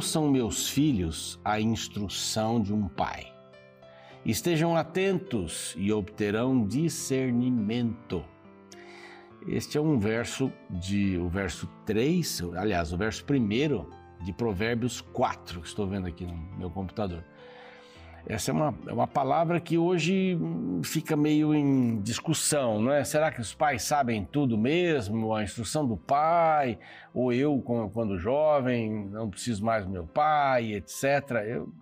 Ouçam, meus filhos, a instrução de um pai. Estejam atentos e obterão discernimento. Este é um verso de o verso 3, aliás, o verso 1 de Provérbios 4, que estou vendo aqui no meu computador. Essa é uma, é uma palavra que hoje fica meio em discussão, não é? Será que os pais sabem tudo mesmo? A instrução do pai? Ou eu, quando jovem, não preciso mais do meu pai, etc. Eu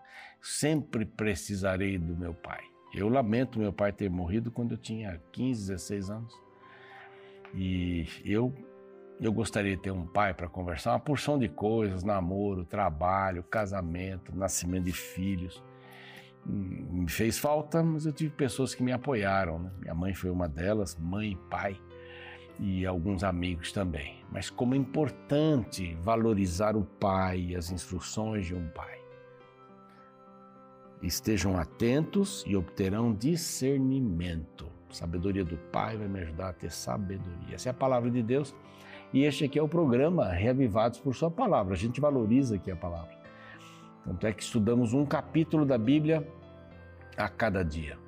sempre precisarei do meu pai. Eu lamento meu pai ter morrido quando eu tinha 15, 16 anos. E eu eu gostaria de ter um pai para conversar uma porção de coisas, namoro, trabalho, casamento, nascimento de filhos me fez falta, mas eu tive pessoas que me apoiaram. Né? Minha mãe foi uma delas, mãe pai, e alguns amigos também. Mas como é importante valorizar o pai e as instruções de um pai. Estejam atentos e obterão discernimento. Sabedoria do Pai vai me ajudar a ter sabedoria. Essa é a palavra de Deus. E este aqui é o programa Reavivados por Sua Palavra. A gente valoriza aqui a palavra. Tanto é que estudamos um capítulo da Bíblia a cada dia,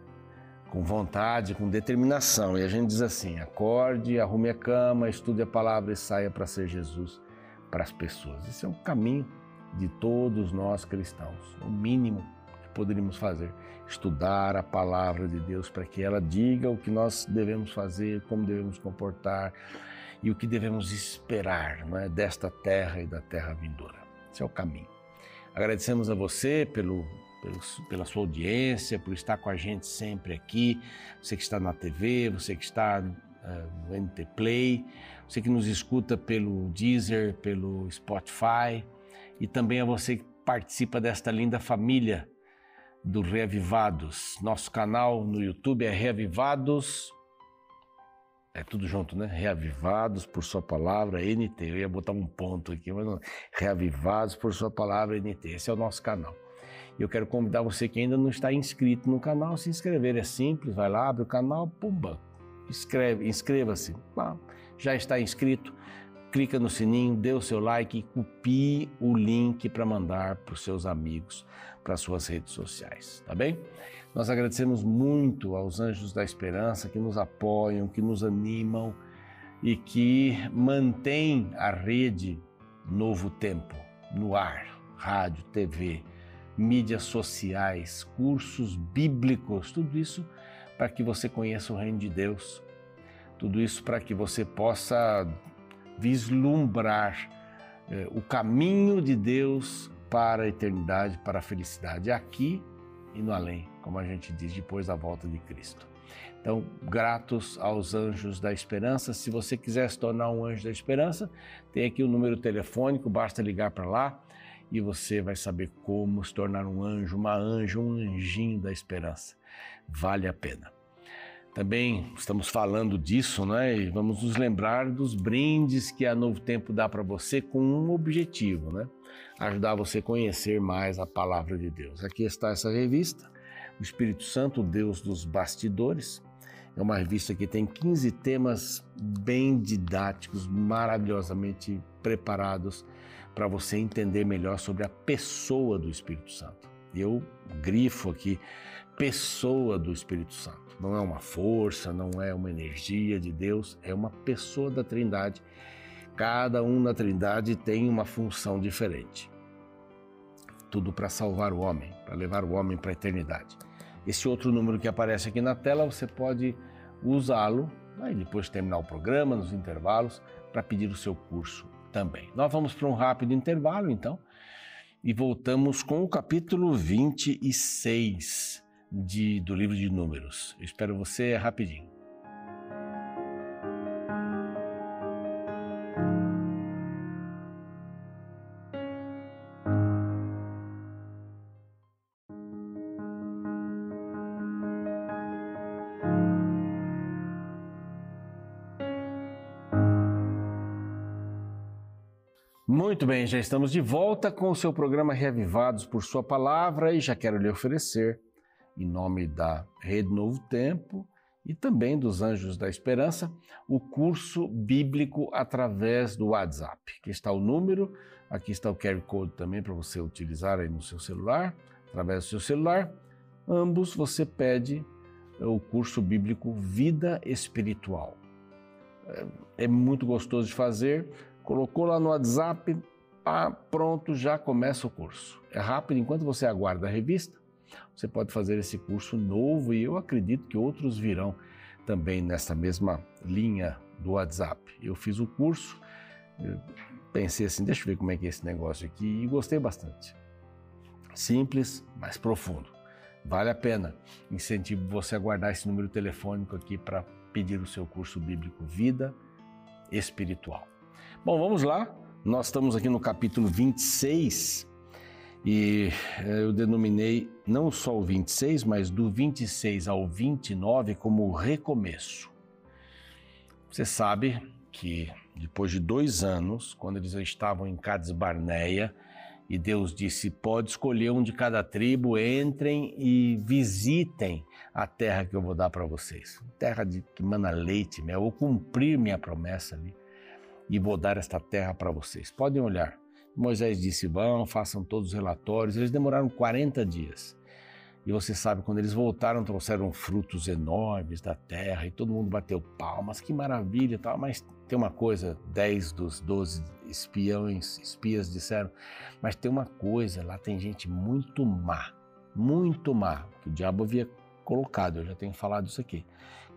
com vontade, com determinação. E a gente diz assim: acorde, arrume a cama, estude a palavra e saia para ser Jesus para as pessoas. Esse é o caminho de todos nós cristãos, o mínimo que poderíamos fazer. Estudar a palavra de Deus para que ela diga o que nós devemos fazer, como devemos comportar e o que devemos esperar não é, desta terra e da terra vindoura. Esse é o caminho. Agradecemos a você pelo, pelo, pela sua audiência, por estar com a gente sempre aqui. Você que está na TV, você que está uh, no NT Play, você que nos escuta pelo Deezer, pelo Spotify e também a você que participa desta linda família do Reavivados. Nosso canal no YouTube é Reavivados é tudo junto, né? Reavivados por Sua palavra, NT. Eu ia botar um ponto aqui, mas não. Reavivados por Sua palavra, NT. Esse é o nosso canal. E eu quero convidar você que ainda não está inscrito no canal se inscrever. É simples, vai lá, abre o canal, pumba, inscreve, inscreva-se. Já está inscrito, clica no sininho, dê o seu like e copie o link para mandar para os seus amigos, para as suas redes sociais, tá bem? Nós agradecemos muito aos anjos da esperança que nos apoiam, que nos animam e que mantêm a rede Novo Tempo no ar, rádio, TV, mídias sociais, cursos bíblicos, tudo isso para que você conheça o reino de Deus. Tudo isso para que você possa vislumbrar eh, o caminho de Deus para a eternidade, para a felicidade, aqui e no além como a gente diz, depois da volta de Cristo. Então, gratos aos anjos da esperança. Se você quiser se tornar um anjo da esperança, tem aqui o número telefônico, basta ligar para lá e você vai saber como se tornar um anjo, uma anja, um anjinho da esperança. Vale a pena. Também estamos falando disso, né? E vamos nos lembrar dos brindes que a Novo Tempo dá para você com um objetivo, né? Ajudar você a conhecer mais a palavra de Deus. Aqui está essa revista o Espírito Santo, Deus dos bastidores. É uma revista que tem 15 temas bem didáticos, maravilhosamente preparados para você entender melhor sobre a pessoa do Espírito Santo. Eu grifo aqui pessoa do Espírito Santo. Não é uma força, não é uma energia de Deus, é uma pessoa da Trindade. Cada um na Trindade tem uma função diferente. Tudo para salvar o homem, para levar o homem para a eternidade. Esse outro número que aparece aqui na tela, você pode usá-lo né, depois de terminar o programa, nos intervalos, para pedir o seu curso também. Nós vamos para um rápido intervalo, então, e voltamos com o capítulo 26 de, do livro de Números. Eu espero você rapidinho. Já estamos de volta com o seu programa Reavivados por Sua Palavra e já quero lhe oferecer, em nome da Rede Novo Tempo e também dos Anjos da Esperança, o curso bíblico através do WhatsApp. Aqui está o número, aqui está o QR Code também para você utilizar aí no seu celular, através do seu celular. Ambos você pede o curso bíblico Vida Espiritual. É, é muito gostoso de fazer, colocou lá no WhatsApp, pá, pronto, já começa o curso. É rápido, enquanto você aguarda a revista, você pode fazer esse curso novo e eu acredito que outros virão também nessa mesma linha do WhatsApp. Eu fiz o curso, pensei assim, deixa eu ver como é que é esse negócio aqui e gostei bastante. Simples, mas profundo. Vale a pena. Incentivo você a guardar esse número telefônico aqui para pedir o seu curso bíblico Vida Espiritual. Bom, vamos lá. Nós estamos aqui no capítulo 26 e eh, eu denominei não só o 26, mas do 26 ao 29 como recomeço. Você sabe que depois de dois anos, quando eles estavam em Cades Barneia, e Deus disse: Pode escolher um de cada tribo, entrem e visitem a terra que eu vou dar para vocês. Terra de que mana leite, mel. Eu cumprir minha promessa ali e vou dar esta terra para vocês. Podem olhar. Moisés disse: Vão, façam todos os relatórios. Eles demoraram 40 dias. E você sabe, quando eles voltaram, trouxeram frutos enormes da terra e todo mundo bateu palmas, que maravilha tal. Mas tem uma coisa: 10 dos 12 espiões, espias disseram, mas tem uma coisa: lá tem gente muito má, muito má, que o diabo havia colocado, eu já tenho falado isso aqui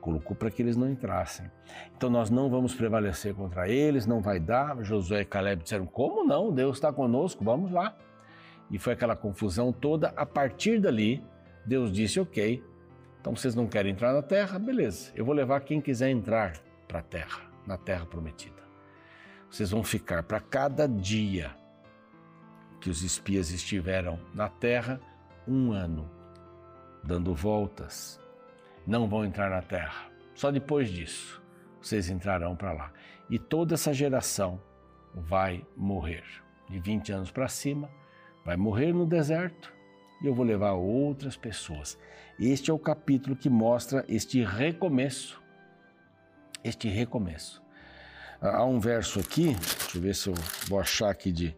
colocou para que eles não entrassem. Então nós não vamos prevalecer contra eles, não vai dar. Josué e Caleb disseram: Como não? Deus está conosco, vamos lá. E foi aquela confusão toda. A partir dali, Deus disse: Ok, então vocês não querem entrar na terra? Beleza, eu vou levar quem quiser entrar para a terra, na terra prometida. Vocês vão ficar para cada dia que os espias estiveram na terra um ano, dando voltas, não vão entrar na terra. Só depois disso vocês entrarão para lá. E toda essa geração vai morrer. De 20 anos para cima, vai morrer no deserto e eu vou levar outras pessoas. Este é o capítulo que mostra este recomeço. Este recomeço. Há um verso aqui, deixa eu ver se eu vou achar aqui de,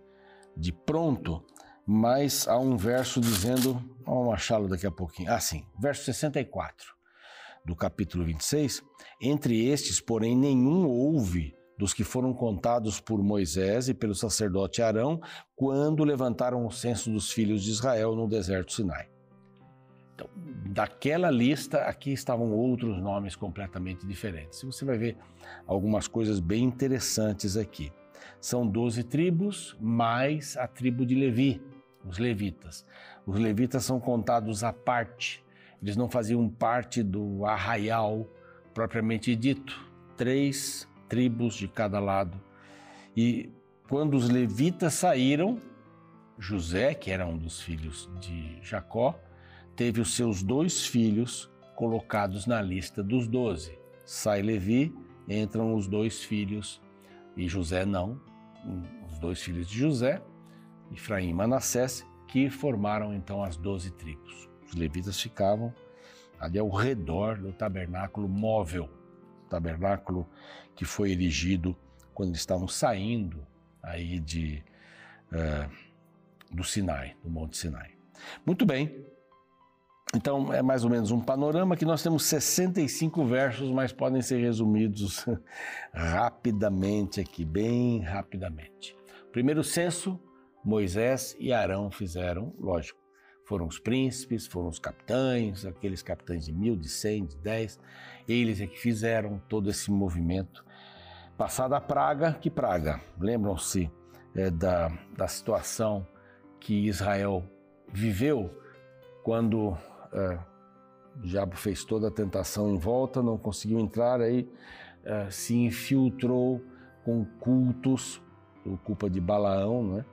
de pronto, mas há um verso dizendo, vamos achá-lo daqui a pouquinho. Ah, sim, verso 64 do capítulo 26, entre estes, porém, nenhum houve dos que foram contados por Moisés e pelo sacerdote Arão quando levantaram o censo dos filhos de Israel no deserto Sinai. Então, daquela lista, aqui estavam outros nomes completamente diferentes. Você vai ver algumas coisas bem interessantes aqui. São doze tribos, mais a tribo de Levi, os levitas. Os levitas são contados à parte eles não faziam parte do arraial propriamente dito, três tribos de cada lado. E quando os levitas saíram, José, que era um dos filhos de Jacó, teve os seus dois filhos colocados na lista dos doze. Sai Levi, entram os dois filhos, e José não, os dois filhos de José, Efraim e Manassés, que formaram então as doze tribos. Os levitas ficavam ali ao redor do tabernáculo móvel, tabernáculo que foi erigido quando eles estavam saindo aí de uh, do Sinai, do Monte Sinai. Muito bem. Então é mais ou menos um panorama que nós temos 65 versos, mas podem ser resumidos rapidamente aqui, bem rapidamente. Primeiro censo, Moisés e Arão fizeram, lógico, foram os príncipes, foram os capitães, aqueles capitães de mil, de cem, de dez. Eles é que fizeram todo esse movimento. Passada a praga, que praga? Lembram-se é, da, da situação que Israel viveu quando é, o diabo fez toda a tentação em volta, não conseguiu entrar, aí é, se infiltrou com cultos, por culpa de Balaão, né?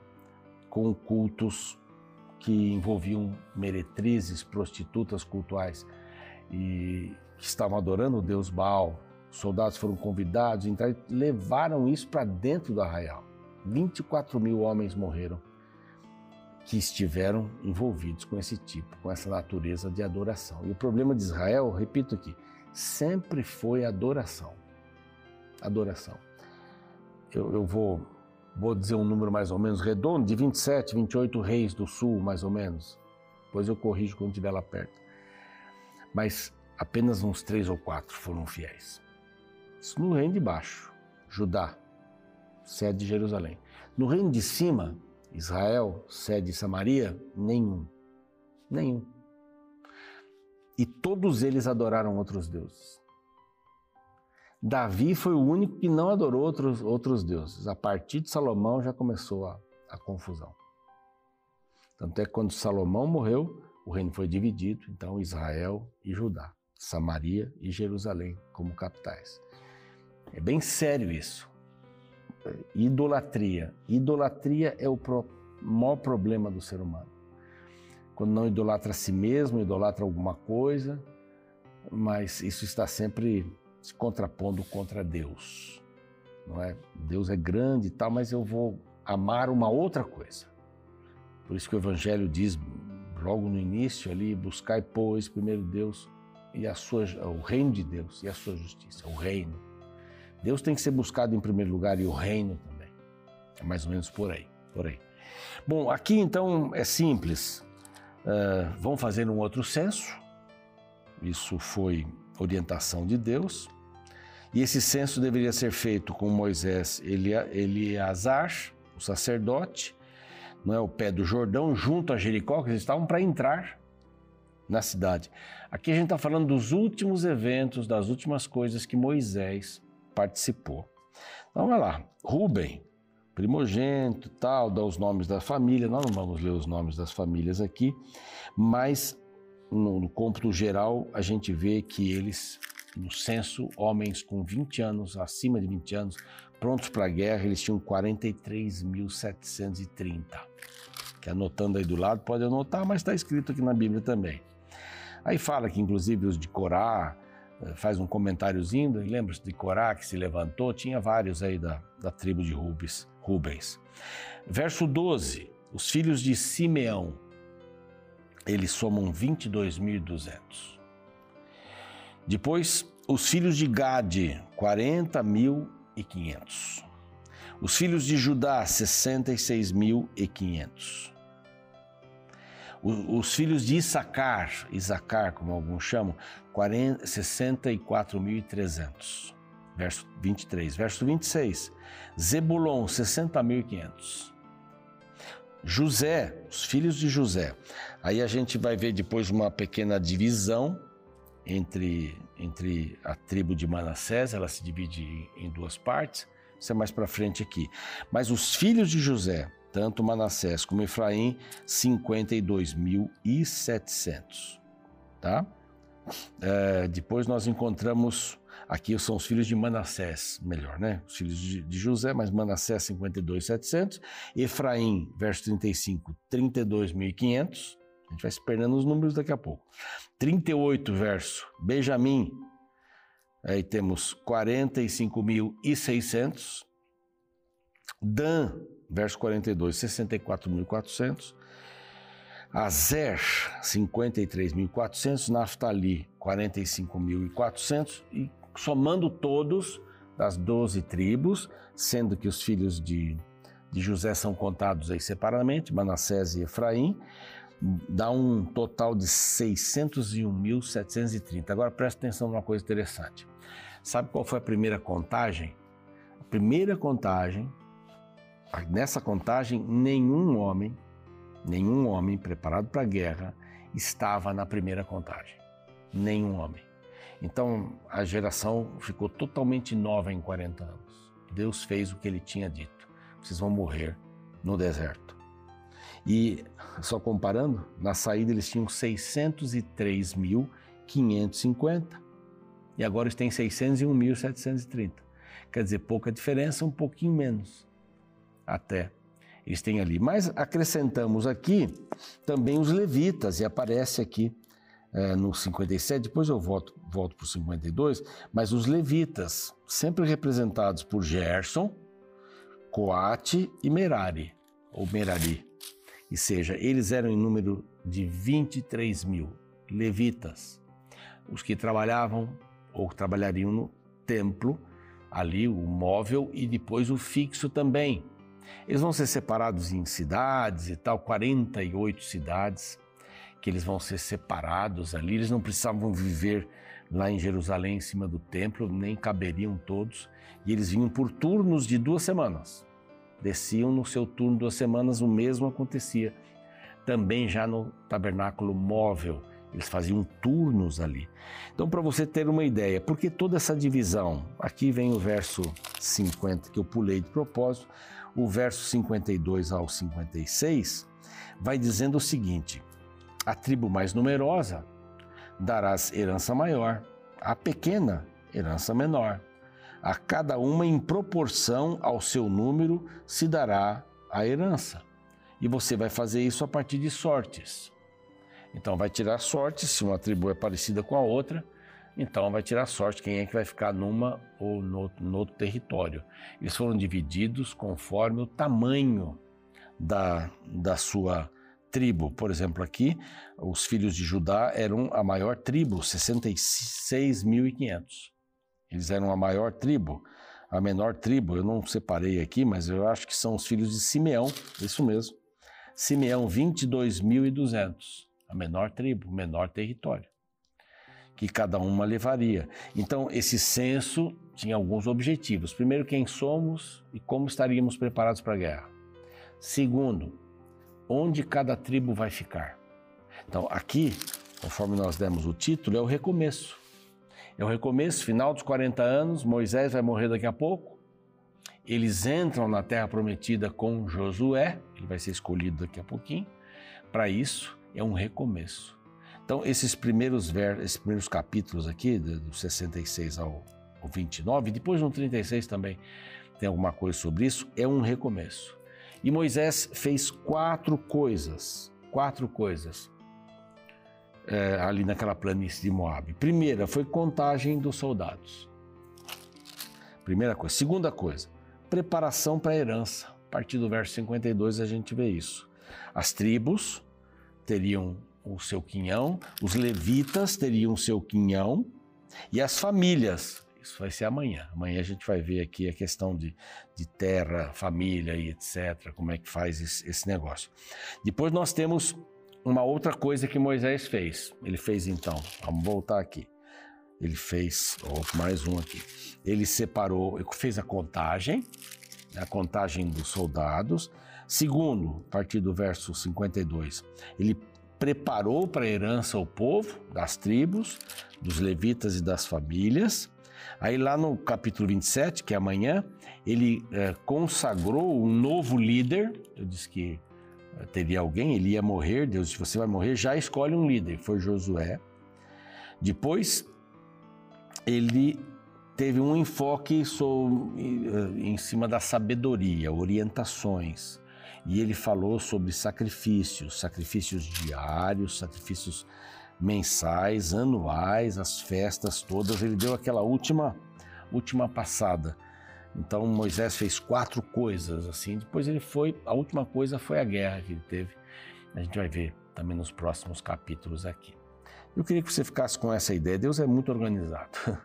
com cultos que envolviam meretrizes, prostitutas cultuais e que estavam adorando o deus Baal. Os soldados foram convidados, então levaram isso para dentro do arraial. 24 mil homens morreram que estiveram envolvidos com esse tipo, com essa natureza de adoração. E o problema de Israel, repito aqui, sempre foi adoração. Adoração. Eu, eu vou, vou dizer um número mais ou menos redondo, de 27, 28 reis do sul, mais ou menos. Depois eu corrijo quando estiver lá perto. Mas apenas uns três ou quatro foram fiéis. Isso no reino de baixo, Judá, sede de Jerusalém. No reino de cima, Israel, sede de Samaria, nenhum. Nenhum. E todos eles adoraram outros deuses. Davi foi o único que não adorou outros, outros deuses. A partir de Salomão já começou a, a confusão. Tanto é que quando Salomão morreu, o reino foi dividido, então Israel e Judá, Samaria e Jerusalém como capitais. É bem sério isso. Idolatria. Idolatria é o maior problema do ser humano. Quando não idolatra a si mesmo, idolatra alguma coisa, mas isso está sempre se contrapondo contra Deus. Não é? Deus é grande e tal, mas eu vou amar uma outra coisa. Por isso que o evangelho diz logo no início ali, buscai pois primeiro Deus e a sua o reino de Deus e a sua justiça, o reino. Deus tem que ser buscado em primeiro lugar e o reino também. É mais ou menos por aí, por aí. Bom, aqui então é simples. Uh, vão fazer um outro censo. Isso foi orientação de Deus. E esse censo deveria ser feito com Moisés Eleazar, o sacerdote, não é o pé do Jordão, junto a Jericó, que eles estavam para entrar na cidade. Aqui a gente está falando dos últimos eventos, das últimas coisas que Moisés participou. Então vai lá, Rubem, primogênito, tal, dá os nomes da família. Nós não vamos ler os nomes das famílias aqui, mas no, no cômputo geral a gente vê que eles, no censo, homens com 20 anos, acima de 20 anos, prontos para a guerra, eles tinham 43.730. Que anotando aí do lado, pode anotar, mas está escrito aqui na Bíblia também. Aí fala que inclusive os de Corá, eh, faz um comentáriozinho, lembra-se de Corá que se levantou, tinha vários aí da, da tribo de Rubens. Rubens. Verso 12: Os filhos de Simeão, eles somam 22.200. Depois, os filhos de Gade, 40.500. Os filhos de Judá, 66.500. Os filhos de Issacar, Issacar, como alguns chamam, 64.300 verso 23. Verso 26, Zebulon, 60.500. José, os filhos de José. Aí a gente vai ver depois uma pequena divisão entre, entre a tribo de Manassés, ela se divide em, duas partes. Isso é mais para frente aqui. Mas os filhos de José, tanto Manassés como Efraim, 52.700. Tá? É, depois nós encontramos Aqui são os filhos de Manassés, melhor, né? Os filhos de, José, mas Manassés 52,700. Efraim, verso 35, 32.500. A gente vai se perdendo os números daqui a pouco. 38, verso, Benjamim. Aí temos 45.600. Dan, verso 42, 64.400. Azer, 53.400. Naftali, 45.400. E somando todos das doze tribos, sendo que os filhos de, de José são contados aí separadamente, Manassés e Efraim, dá um total de 601.730. Agora presta atenção numa coisa interessante. Sabe qual foi a primeira contagem? A primeira contagem, nessa contagem, nenhum homem, nenhum homem preparado para a guerra estava na primeira contagem. Nenhum homem. Então a geração ficou totalmente nova em 40 anos. Deus fez o que ele tinha dito: vocês vão morrer no deserto. E só comparando, na saída eles tinham 603.550 e agora eles têm 601.730. Quer dizer, pouca diferença, um pouquinho menos até eles têm ali. Mas acrescentamos aqui também os levitas e aparece aqui é, no 57, depois eu volto, volto para o 52, mas os levitas, sempre representados por Gerson, Coate e Merari, ou Merari. E seja, eles eram em número de 23 mil levitas, os que trabalhavam ou trabalhariam no templo, ali o móvel e depois o fixo também. Eles vão ser separados em cidades e tal, 48 cidades que eles vão ser separados ali. Eles não precisavam viver lá em Jerusalém, em cima do templo, nem caberiam todos. E eles vinham por turnos de duas semanas. Desciam no seu turno duas semanas, o mesmo acontecia também já no tabernáculo móvel. Eles faziam turnos ali. Então, para você ter uma ideia, por que toda essa divisão? Aqui vem o verso 50 que eu pulei de propósito. O verso 52 ao 56 vai dizendo o seguinte: a tribo mais numerosa darás herança maior, a pequena, herança menor. A cada uma em proporção ao seu número se dará a herança. E você vai fazer isso a partir de sortes. Então vai tirar sorte, se uma tribo é parecida com a outra, então vai tirar sorte quem é que vai ficar numa ou no, no outro território. Eles foram divididos conforme o tamanho da, da sua tribo. Por exemplo, aqui, os filhos de Judá eram a maior tribo, 66.500. Eles eram a maior tribo. A menor tribo, eu não separei aqui, mas eu acho que são os filhos de Simeão, isso mesmo. Simeão, 22.200. A menor tribo, menor território, que cada uma levaria. Então, esse censo tinha alguns objetivos. Primeiro, quem somos e como estaríamos preparados para a guerra. Segundo, onde cada tribo vai ficar. Então, aqui, conforme nós demos o título, é o recomeço. É o recomeço, final dos 40 anos, Moisés vai morrer daqui a pouco. Eles entram na terra prometida com Josué, ele vai ser escolhido daqui a pouquinho. Para isso, é um recomeço. Então, esses primeiros, ver, esses primeiros capítulos aqui, do 66 ao, ao 29, depois no 36 também tem alguma coisa sobre isso, é um recomeço. E Moisés fez quatro coisas, quatro coisas é, ali naquela planície de Moab. Primeira foi contagem dos soldados. Primeira coisa. Segunda coisa, preparação para a herança. A partir do verso 52 a gente vê isso. As tribos teriam o seu quinhão, os levitas teriam o seu quinhão e as famílias isso vai ser amanhã. Amanhã a gente vai ver aqui a questão de, de terra, família e etc. Como é que faz esse, esse negócio. Depois nós temos uma outra coisa que Moisés fez. Ele fez então, vamos voltar aqui. Ele fez, oh, mais um aqui. Ele separou, fez a contagem, a contagem dos soldados. Segundo, a partir do verso 52, ele preparou para a herança o povo das tribos, dos levitas e das famílias. Aí lá no capítulo 27, que é amanhã, ele é, consagrou um novo líder. Eu disse que é, teria alguém, ele ia morrer. Deus disse: Você vai morrer, já escolhe um líder. Foi Josué. Depois, ele teve um enfoque sobre, é, em cima da sabedoria, orientações. E ele falou sobre sacrifícios, sacrifícios diários, sacrifícios mensais, anuais, as festas todas. Ele deu aquela última última passada. Então Moisés fez quatro coisas assim. Depois ele foi, a última coisa foi a guerra que ele teve. A gente vai ver também nos próximos capítulos aqui. Eu queria que você ficasse com essa ideia. Deus é muito organizado.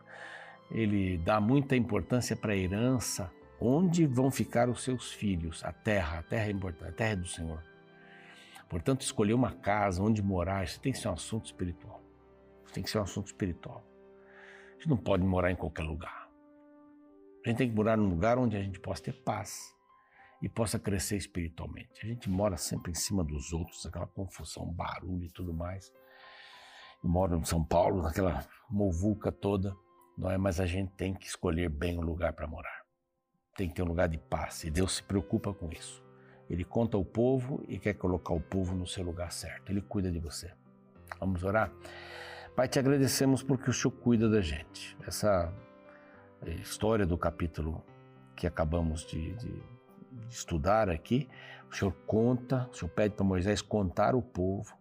Ele dá muita importância para a herança, onde vão ficar os seus filhos. A terra, a terra é importante, a terra é do Senhor. Portanto, escolher uma casa onde morar, isso tem que ser um assunto espiritual. Isso tem que ser um assunto espiritual. A gente não pode morar em qualquer lugar. A gente tem que morar num lugar onde a gente possa ter paz e possa crescer espiritualmente. A gente mora sempre em cima dos outros, aquela confusão, barulho e tudo mais. Eu moro em São Paulo, naquela movuca toda, não é? Mas a gente tem que escolher bem o lugar para morar. Tem que ter um lugar de paz e Deus se preocupa com isso. Ele conta o povo e quer colocar o povo no seu lugar certo. Ele cuida de você. Vamos orar? Pai, te agradecemos porque o Senhor cuida da gente. Essa história do capítulo que acabamos de, de, de estudar aqui, o Senhor conta, o Senhor pede para Moisés contar o povo.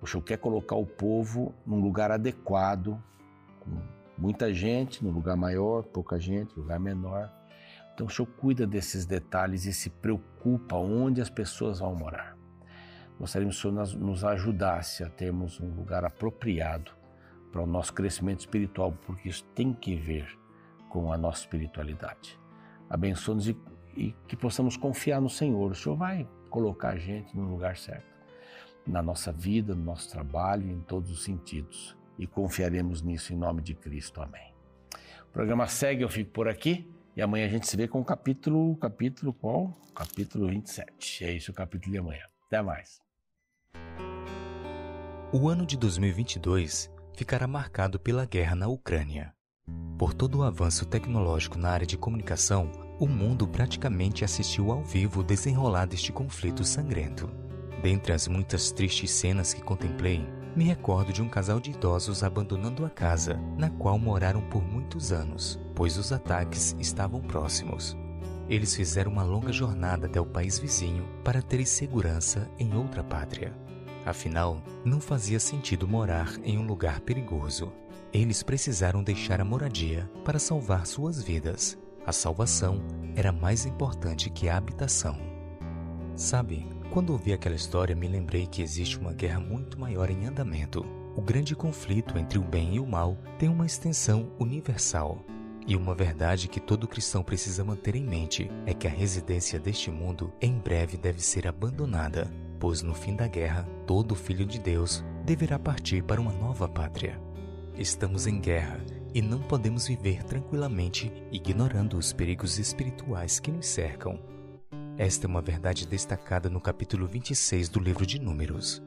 O Senhor quer colocar o povo num lugar adequado, com muita gente, no lugar maior, pouca gente, lugar menor então o Senhor cuida desses detalhes e se preocupa onde as pessoas vão morar. Gostaríamos que o Senhor nos ajudasse a termos um lugar apropriado para o nosso crescimento espiritual, porque isso tem que ver com a nossa espiritualidade. Abençoe-nos e, e que possamos confiar no Senhor. O Senhor vai colocar a gente no lugar certo, na nossa vida, no nosso trabalho, em todos os sentidos. E confiaremos nisso em nome de Cristo. Amém. O programa segue, eu fico por aqui. E amanhã a gente se vê com o capítulo, capítulo qual? Capítulo 27. É isso o capítulo de amanhã. Até mais. O ano de 2022 ficará marcado pela guerra na Ucrânia. Por todo o avanço tecnológico na área de comunicação, o mundo praticamente assistiu ao vivo o desenrolar deste conflito sangrento. Dentre as muitas tristes cenas que contemplei, me recordo de um casal de idosos abandonando a casa, na qual moraram por muitos anos, pois os ataques estavam próximos. Eles fizeram uma longa jornada até o país vizinho para terem segurança em outra pátria. Afinal, não fazia sentido morar em um lugar perigoso. Eles precisaram deixar a moradia para salvar suas vidas. A salvação era mais importante que a habitação. Sabe, quando ouvi aquela história, me lembrei que existe uma guerra muito maior em andamento. O grande conflito entre o bem e o mal tem uma extensão universal. E uma verdade que todo cristão precisa manter em mente é que a residência deste mundo em breve deve ser abandonada, pois no fim da guerra, todo filho de Deus deverá partir para uma nova pátria. Estamos em guerra e não podemos viver tranquilamente ignorando os perigos espirituais que nos cercam. Esta é uma verdade destacada no capítulo 26 do livro de Números.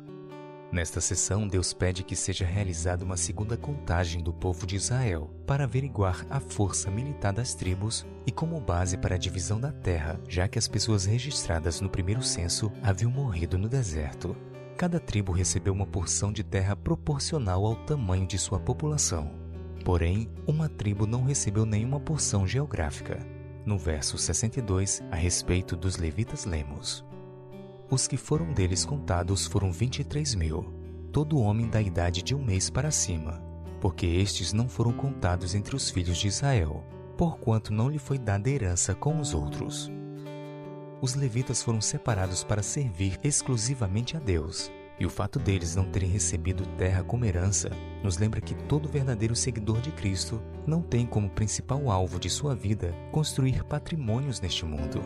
Nesta sessão, Deus pede que seja realizada uma segunda contagem do povo de Israel para averiguar a força militar das tribos e como base para a divisão da terra, já que as pessoas registradas no primeiro censo haviam morrido no deserto. Cada tribo recebeu uma porção de terra proporcional ao tamanho de sua população. Porém, uma tribo não recebeu nenhuma porção geográfica no verso 62, a respeito dos levitas lemos. Os que foram deles contados foram 23 mil, todo homem da idade de um mês para cima, porque estes não foram contados entre os filhos de Israel, porquanto não lhe foi dada herança com os outros. Os levitas foram separados para servir exclusivamente a Deus, e o fato deles não terem recebido terra como herança nos lembra que todo verdadeiro seguidor de Cristo não tem como principal alvo de sua vida construir patrimônios neste mundo.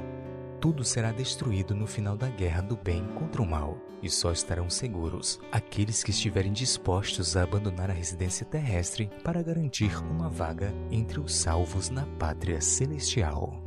Tudo será destruído no final da guerra do bem contra o mal, e só estarão seguros aqueles que estiverem dispostos a abandonar a residência terrestre para garantir uma vaga entre os salvos na pátria celestial.